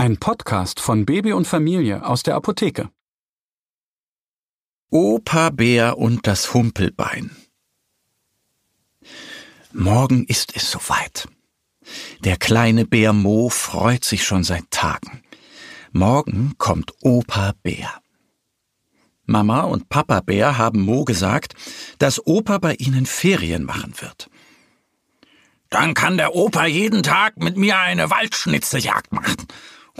Ein Podcast von Baby und Familie aus der Apotheke. Opa Bär und das Humpelbein. Morgen ist es soweit. Der kleine Bär Mo freut sich schon seit Tagen. Morgen kommt Opa Bär. Mama und Papa Bär haben Mo gesagt, dass Opa bei ihnen Ferien machen wird. Dann kann der Opa jeden Tag mit mir eine Waldschnitzeljagd machen,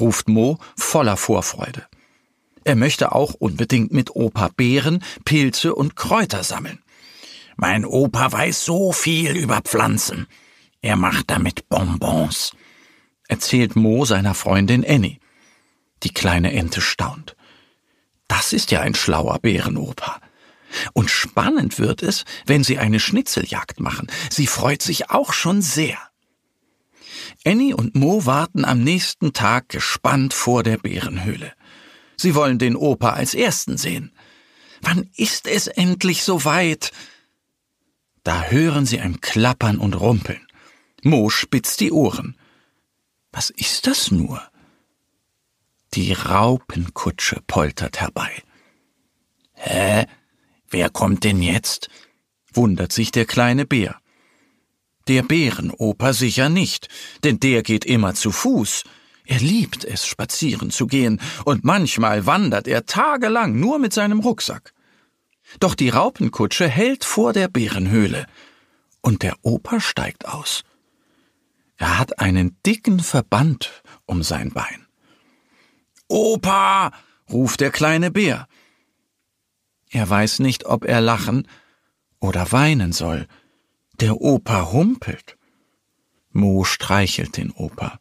ruft Mo voller Vorfreude. Er möchte auch unbedingt mit Opa Beeren, Pilze und Kräuter sammeln. Mein Opa weiß so viel über Pflanzen. Er macht damit Bonbons, erzählt Mo seiner Freundin Annie. Die kleine Ente staunt. Das ist ja ein schlauer Bärenopa. Und spannend wird es, wenn sie eine Schnitzeljagd machen. Sie freut sich auch schon sehr. Annie und Mo warten am nächsten Tag gespannt vor der Bärenhöhle. Sie wollen den Opa als ersten sehen. Wann ist es endlich soweit? Da hören sie ein Klappern und Rumpeln. Mo spitzt die Ohren. Was ist das nur? Die Raupenkutsche poltert herbei. Hä? Wer kommt denn jetzt? wundert sich der kleine Bär. Der Bärenoper sicher nicht, denn der geht immer zu Fuß. Er liebt es, spazieren zu gehen, und manchmal wandert er tagelang nur mit seinem Rucksack. Doch die Raupenkutsche hält vor der Bärenhöhle, und der Opa steigt aus. Er hat einen dicken Verband um sein Bein. Opa! ruft der kleine Bär. Er weiß nicht, ob er lachen oder weinen soll. Der Opa humpelt. Mo streichelt den Opa.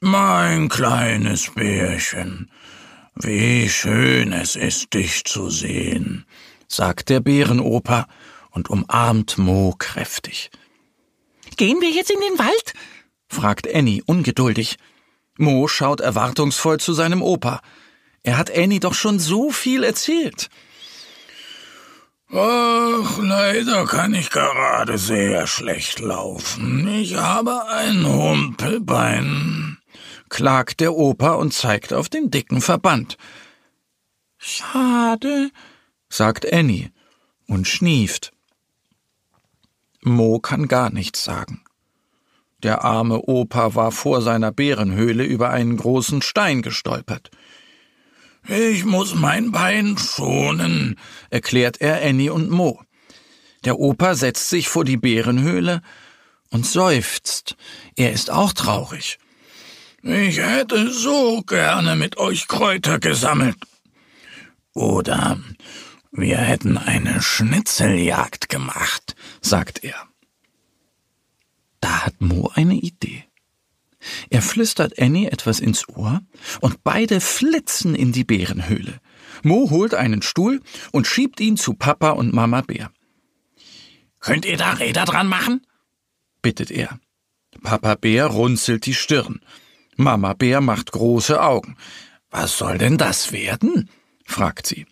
Mein kleines Bärchen, wie schön es ist, dich zu sehen, sagt der Bärenoper und umarmt Mo kräftig. Gehen wir jetzt in den Wald? fragt Annie ungeduldig. Mo schaut erwartungsvoll zu seinem Opa. Er hat Annie doch schon so viel erzählt. Ach, leider kann ich gerade sehr schlecht laufen. Ich habe ein Humpelbein, klagt der Opa und zeigt auf den dicken Verband. Schade, sagt Annie und schnieft. Mo kann gar nichts sagen. Der arme Opa war vor seiner Bärenhöhle über einen großen Stein gestolpert. Ich muss mein Bein schonen, erklärt er Annie und Mo. Der Opa setzt sich vor die Bärenhöhle und seufzt. Er ist auch traurig. Ich hätte so gerne mit euch Kräuter gesammelt. Oder wir hätten eine Schnitzeljagd gemacht, sagt er. Da hat Mo eine Idee. Er flüstert Annie etwas ins Ohr und beide flitzen in die Bärenhöhle. Mo holt einen Stuhl und schiebt ihn zu Papa und Mama Bär. Könnt ihr da Räder dran machen? bittet er. Papa Bär runzelt die Stirn. Mama Bär macht große Augen. Was soll denn das werden? fragt sie.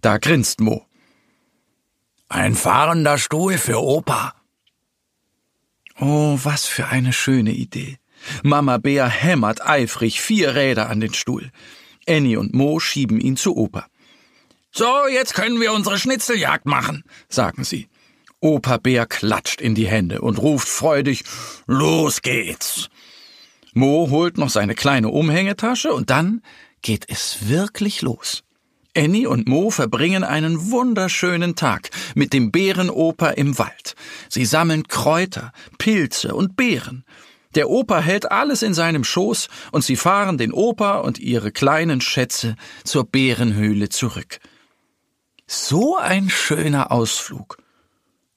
Da grinst Mo. Ein fahrender Stuhl für Opa. Oh, was für eine schöne Idee. Mama Bär hämmert eifrig vier Räder an den Stuhl. Annie und Mo schieben ihn zu Opa. So, jetzt können wir unsere Schnitzeljagd machen, sagen sie. Opa Bär klatscht in die Hände und ruft freudig Los geht's. Mo holt noch seine kleine Umhängetasche und dann geht es wirklich los. Annie und Mo verbringen einen wunderschönen Tag mit dem Bärenoper im Wald. Sie sammeln Kräuter, Pilze und Beeren. Der Opa hält alles in seinem Schoß und sie fahren den Opa und ihre kleinen Schätze zur Bärenhöhle zurück. So ein schöner Ausflug.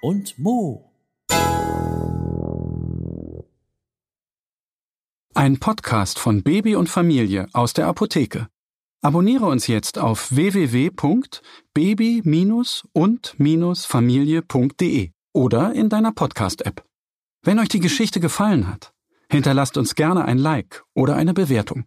und Mo. Ein Podcast von Baby und Familie aus der Apotheke. Abonniere uns jetzt auf www.baby-und-familie.de oder in deiner Podcast-App. Wenn euch die Geschichte gefallen hat, hinterlasst uns gerne ein Like oder eine Bewertung.